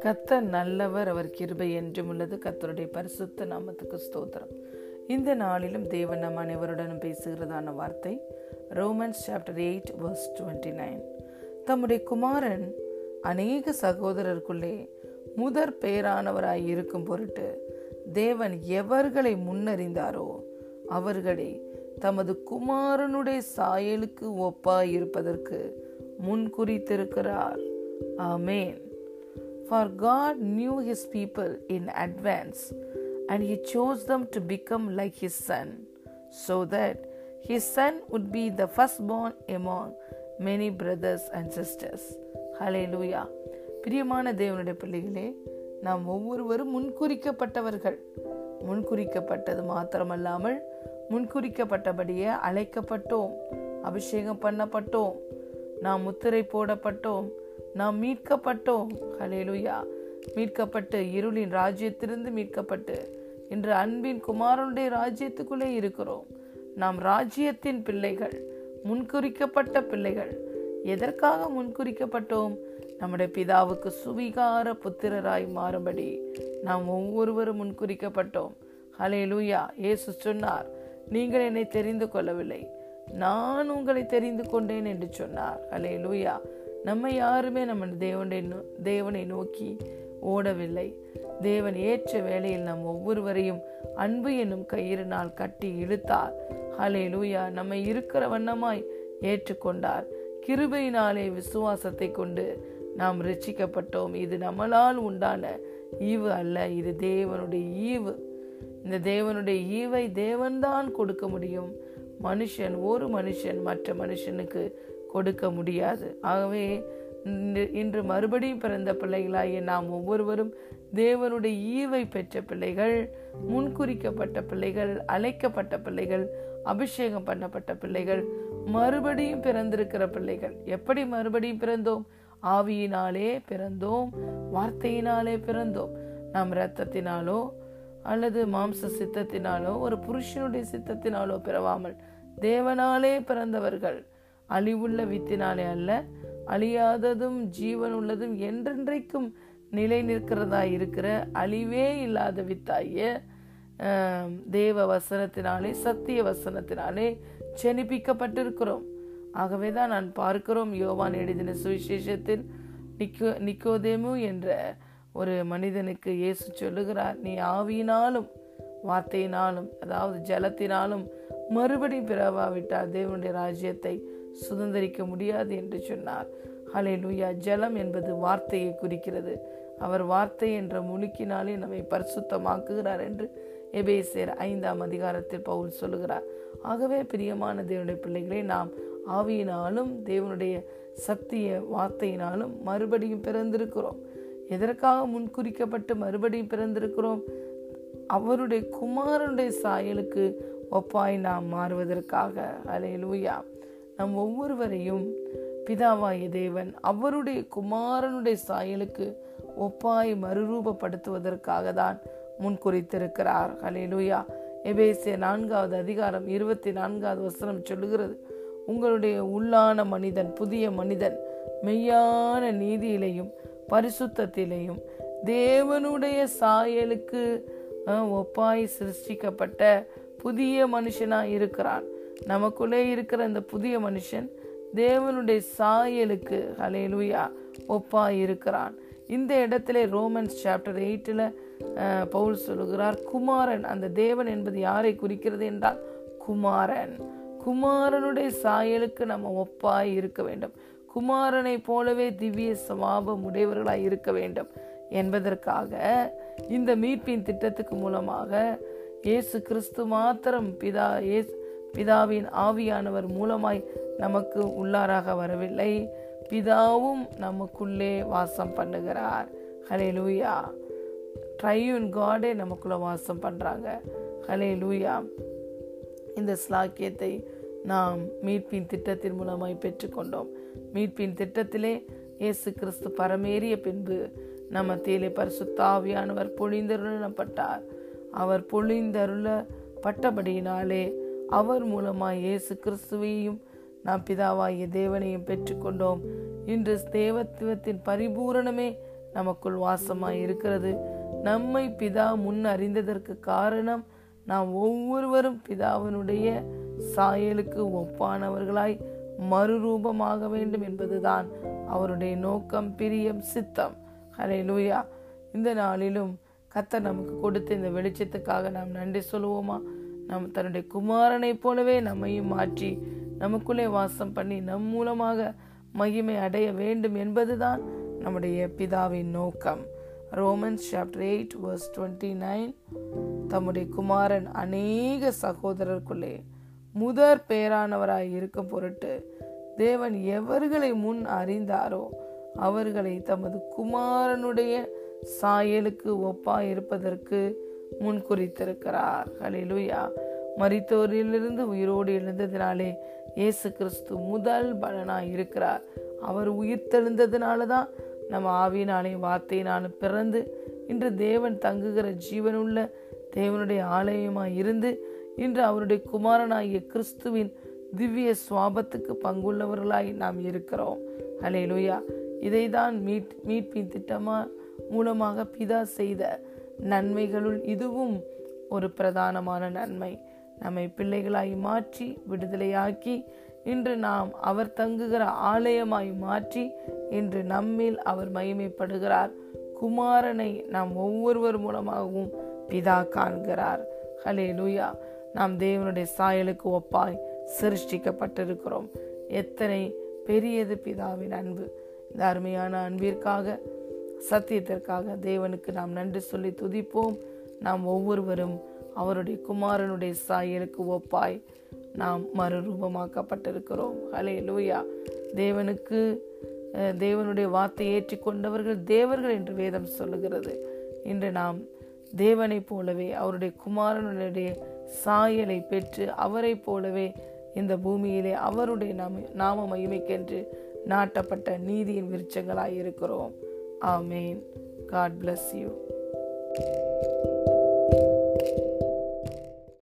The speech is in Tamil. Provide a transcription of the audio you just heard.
கத்தர் நல்லவர் அவர் கிருபை என்றும் உள்ளது. கத்தருடைய பரிசுத்த நாமத்துக்கு ஸ்தோத்திரம். இந்த நாளிலும் தேவன் நம் அனைவருடனும் பேசுகிறதான வார்த்தை Romans chapter eight verse twenty nine. தம்முடைய குமாரன் அநேக சகோதரருக்குள்ளே முதற் பெயரானவராய் இருக்கும் பொருட்டு தேவன் எவர்களை முன்னறிந்தாரோ அவர்களை தமது குமாரனுடைய சாயலுக்கு ஒப்பாய் இருப்பதற்கு முன்குறித்திருக்கிறார் ஆமேன் for God knew his people in advance and he chose them to become like his son so that his son would be the firstborn among many brothers and sisters hallelujah பிரியமான தேவனுடைய பிள்ளைகளே நாம் ஒவ்வொருவரும் முன்குறிக்கப்பட்டவர்கள் முன்குறிக்கப்பட்டது மாத்திரமல்லாமல் முன்குறிக்கப்பட்டபடியே அழைக்கப்பட்டோம் அபிஷேகம் பண்ணப்பட்டோம் நாம் முத்திரை போடப்பட்டோம் நாம் மீட்கப்பட்டோம். ஹலேலுயா மீட்கப்பட்டு இருளின் ராஜ்யத்திலிருந்து மீட்கப்பட்டு இன்று அன்பின் குமாரனுடைய ராஜ்யத்துக்குள்ளே இருக்கிறோம். நாம் ராஜ்யத்தின் பிள்ளைகள் முன்குறிக்கப்பட்ட பிள்ளைகள். எதற்காக முன்குறிக்கப்பட்டோம்? நம்முடைய பிதாவுக்கு சுவிகார புத்திரராய் மாறும்படி நாம் ஒவ்வொருவரும் முன்குறிக்கப்பட்டோம். ஹலே லூயா ஏசு சொன்னார் நீங்கள் என்னை தெரிந்து கொள்ளவில்லை. நான் உங்களை தெரிந்து கொண்டேன் என்று சொன்னார். ஹலே லூயா நம்ம யாருமே நம்ம தேவனை தேவனை நோக்கி ஓடவில்லை. தேவன் ஏற்ற வேளையில் நம் ஒவ்வொருவரையும் அன்பு என்னும் கயிறினால் கட்டி இழுத்தார். ஹலே லூயா நம்மை இருக்கிற வண்ணமாய் ஏற்றுக்கொண்டார். கிருபையினாலே விசுவாசத்தை கொண்டு நாம் ரட்சிக்கப்பட்டோம். இது நம்மளால் உண்டான ஈவு அல்ல. இது தேவனுடைய ஈவு. இந்த தேவனுடைய ஈவை தேவன்தான் கொடுக்க முடியும். மனுஷன் ஒரு மனுஷன் மற்ற மனுஷனுக்கு கொடுக்க முடியாது. ஆகவே இன்று மறுபடியும் பிறந்த பிள்ளைகளாகிய நாம் ஒவ்வொருவரும் தேவனுடைய ஈவை பெற்ற பிள்ளைகள் முன்குறிக்கப்பட்ட பிள்ளைகள் அழைக்கப்பட்ட பிள்ளைகள் அபிஷேகம் பண்ணப்பட்ட பிள்ளைகள் மறுபடியும் பிறந்திருக்கிற பிள்ளைகள். எப்படி மறுபடியும் பிறந்தோம்? ஆவியினாலே பிறந்தோம் வார்த்தையினாலே பிறந்தோம். நம் இரத்தத்தினாலோ அல்லது மாம்ச சித்தத்தினாலோ ஒரு புருஷனுடைய சித்தத்தினாலோ பிறவாமல் தேவனாலே பிறந்தவர்கள். அழிவுள்ள வித்தினாலே அல்ல அழியாததும் ஜீவன் உள்ளதும் என்றென்றைக்கும் நிலை நிற்கிறதா இருக்கிற அழிவே இல்லாத வித்தாய தேவ வசனத்தினாலே சத்திய வசனத்தினாலே செனிப்பிக்கப்பட்டிருக்கிறோம் ஆகவே தான் நான் பார்க்கிறோம் யோவான் எழுதின சுவிசேஷத்தில் நிக்கோ நிக்கோதேமு என்ற ஒரு மனிதனுக்கு இயேசு சொல்லுகிறார் நீ ஆவியினாலும் வார்த்தையினாலும் அதாவது ஜலத்தினாலும் மறுபடி பிறவாவிட்டால் தேவனுடைய ராஜ்யத்தை சுதந்திரிக்க முடியாது என்று சொன்னார். ஹலே லூயா ஜலம் என்பது வார்த்தையை குறிக்கிறது. அவர் வார்த்தை என்ற முழுக்கினாலே நம்மை பரிசுத்தமாக்குகிறார் என்று எபேசியர் ஐந்தாம் அதிகாரத்தில் பவுல் சொல்லுகிறார். ஆகவே பிரியமான தேவனுடைய பிள்ளைகளை நாம் ஆவியினாலும் தேவனுடைய சக்திய வார்த்தையினாலும் மறுபடியும் பிறந்திருக்கிறோம். எதற்காக முன்குறிக்கப்பட்டு மறுபடியும் பிறந்திருக்கிறோம்? அவருடைய குமாரனுடைய சாயலுக்கு ஒப்பாய் நாம் மாறுவதற்காக. அலே லூயா நம் ஒவ்வொருவரையும் பிதாவாய தேவன் அவருடைய குமாரனுடைய சாயலுக்கு ஒப்பாய் மறுரூபப்படுத்துவதற்காக தான் முன்குறித்திருக்கிறார். ஹலேலுயா எபேசிய நான்காவது அதிகாரம் இருபத்தி நான்காவது வசனம் சொல்லுகிறது. உங்களுடைய உள்ளான மனிதன் புதிய மனிதன் மெய்யான நீதியிலையும் பரிசுத்தத்திலையும் தேவனுடைய சாயலுக்கு ஒப்பாய் சிருஷ்டிக்கப்பட்ட புதிய மனுஷனாக இருக்கிறான். நமக்குள்ளே இருக்கிற இந்த புதிய மனுஷன் தேவனுடைய சாயலுக்கு ஹலேலுயா ஒப்பாய் இருக்கிறான். இந்த இடத்துல ரோமன்ஸ் சாப்டர் எயிட்டில் பவுல் சொல்லுகிறார் குமாரன் அந்த தேவன் என்பது யாரை குறிக்கிறது? என்றால் குமாரன். குமாரனுடைய சாயலுக்கு நம்ம ஒப்பாய் இருக்க வேண்டும். குமாரனை போலவே திவ்ய சவாபம் உடையவர்களாய் இருக்க வேண்டும் என்பதற்காக இந்த மீட்பின் திட்டத்துக்கு மூலமாக இயேசு கிறிஸ்து மாத்திரம் பிதா ஏசு பிதாவின் ஆவியானவர் மூலமாய் நமக்கு உள்ளாராக வரவில்லை. பிதாவும் நமக்குள்ளே வாசம் பண்ணுகிறார். ஹலே லூயா ட்ரையூன் காடே நமக்குள்ளே வாசம் பண்ணுறாங்க ஹலே லூயா இந்த ஸ்லாக்கியத்தை நாம் மீட்பின் திட்டத்தின் மூலமாய் பெற்றுக்கொண்டோம். மீட்பின் திட்டத்திலே இயேசு கிறிஸ்து பரமேறிய பின்பு நம்ம தேலை பரிசுத்தாவியானவர் பொழிந்தருளப்பட்டார். அவர் பொழிந்தருளப்பட்டபடியினாலே அவர் மூலமாய் இயேசு கிறிஸ்துவையும் நாம் பிதாவாகிய தேவனையும் பெற்றுக்கொண்டோம். இன்று தேவத்துவத்தின் பரிபூரணமே நமக்குள் வாசமாய் இருக்கிறது. நம்மை பிதா முன் அறிந்ததற்கு காரணம் நாம் ஒவ்வொருவரும் பிதாவினுடைய சாயலுக்கு ஒப்பானவர்களாய் மறுரூபமாக வேண்டும் என்பதுதான் அவருடைய நோக்கம் பிரியம் சித்தம். ஹரே லூயா இந்த நாளிலும் கத்தர் நமக்கு கொடுத்த இந்த வெளிச்சத்துக்காக நாம் நன்றி சொல்லுவோமா? நம் தன்னுடைய குமாரனைப் போலவே நம்மையும் மாற்றி நமக்குள்ளே வாசம் பண்ணி நம் மூலமாக மகிமை அடைய வேண்டும் என்பதுதான் நம்முடைய பிதாவின் நோக்கம். Romans chapter eight verse twenty nine தம்முடைய குமாரன் அநேக சகோதரருக்குள்ளே முதற் பேரானவராய் இருக்கும் பொருட்டு தேவன் எவர்களை முன் அறிந்தாரோ அவர்களை தமது குமாரனுடைய சாயலுக்கு ஒப்பா இருப்பதற்கு முன் குறித்திருக்கிறார். ஹலிலுயா மரித்தோரிலிருந்து உயிரோடு எழுந்ததினாலே இயேசு கிறிஸ்து முதல் பலனாய் இருக்கிறார். அவர் உயிர் தெழுந்ததுனால தான் நம்ம ஆவியினாலே வார்த்தையினாலும் பிறந்து இன்று தேவன் தங்குகிற ஜீவனுள்ள தேவனுடைய ஆலயமாய் இருந்து இன்று அவருடைய குமாரனாகிய கிறிஸ்துவின் திவ்ய சுவாபத்துக்கு பங்குள்ளவர்களாய் நாம் இருக்கிறோம். ஹலே லூயா இதை தான் மீட் மீட்பின் திட்டமா மூலமாக பிதா செய்த நன்மைகளுள் இதுவும் ஒரு பிரதானமான நன்மை. நம்மை பிள்ளைகளாய் மாற்றி விடுதலையாக்கி இன்று நாம் அவர் தங்குகிற ஆலயமாய் மாற்றி இன்று நம்மில் அவர் மகிமைப்படுகிறார். குமாரனை நாம் ஒவ்வொருவர் மூலமாகவும் பிதா காண்கிறார் ஹலே லூயா நாம் தேவனுடைய சாயலுக்கு ஒப்பாய் சிருஷ்டிக்கப்பட்டிருக்கிறோம். எத்தனை பெரியது பிதாவின் அன்பு. இந்த அருமையான அன்பிற்காக சத்தியத்திற்காக தேவனுக்கு நாம் நன்றி சொல்லி துதிப்போம். நாம் ஒவ்வொருவரும் அவருடைய குமாரனுடைய சாயலுக்கு ஒப்பாய் நாம் மறுரூபமாக்கப்பட்டிருக்கிறோம். ஹலே லூயா தேவனுக்கு தேவனுடைய வார்த்தை ஏற்றிக்கொண்டவர்கள் தேவர்கள் என்று வேதம் சொல்லுகிறது. இன்று நாம் தேவனைப் போலவே அவருடைய குமாரனுடைய சாயலை பெற்று அவரை போலவே இந்த பூமியிலே அவருடைய நாம நாம மகிமைக்கென்று நாட்டப்பட்ட நீதியின் விருட்சங்களாய் இருக்கிறோம் ஆமேன். God bless you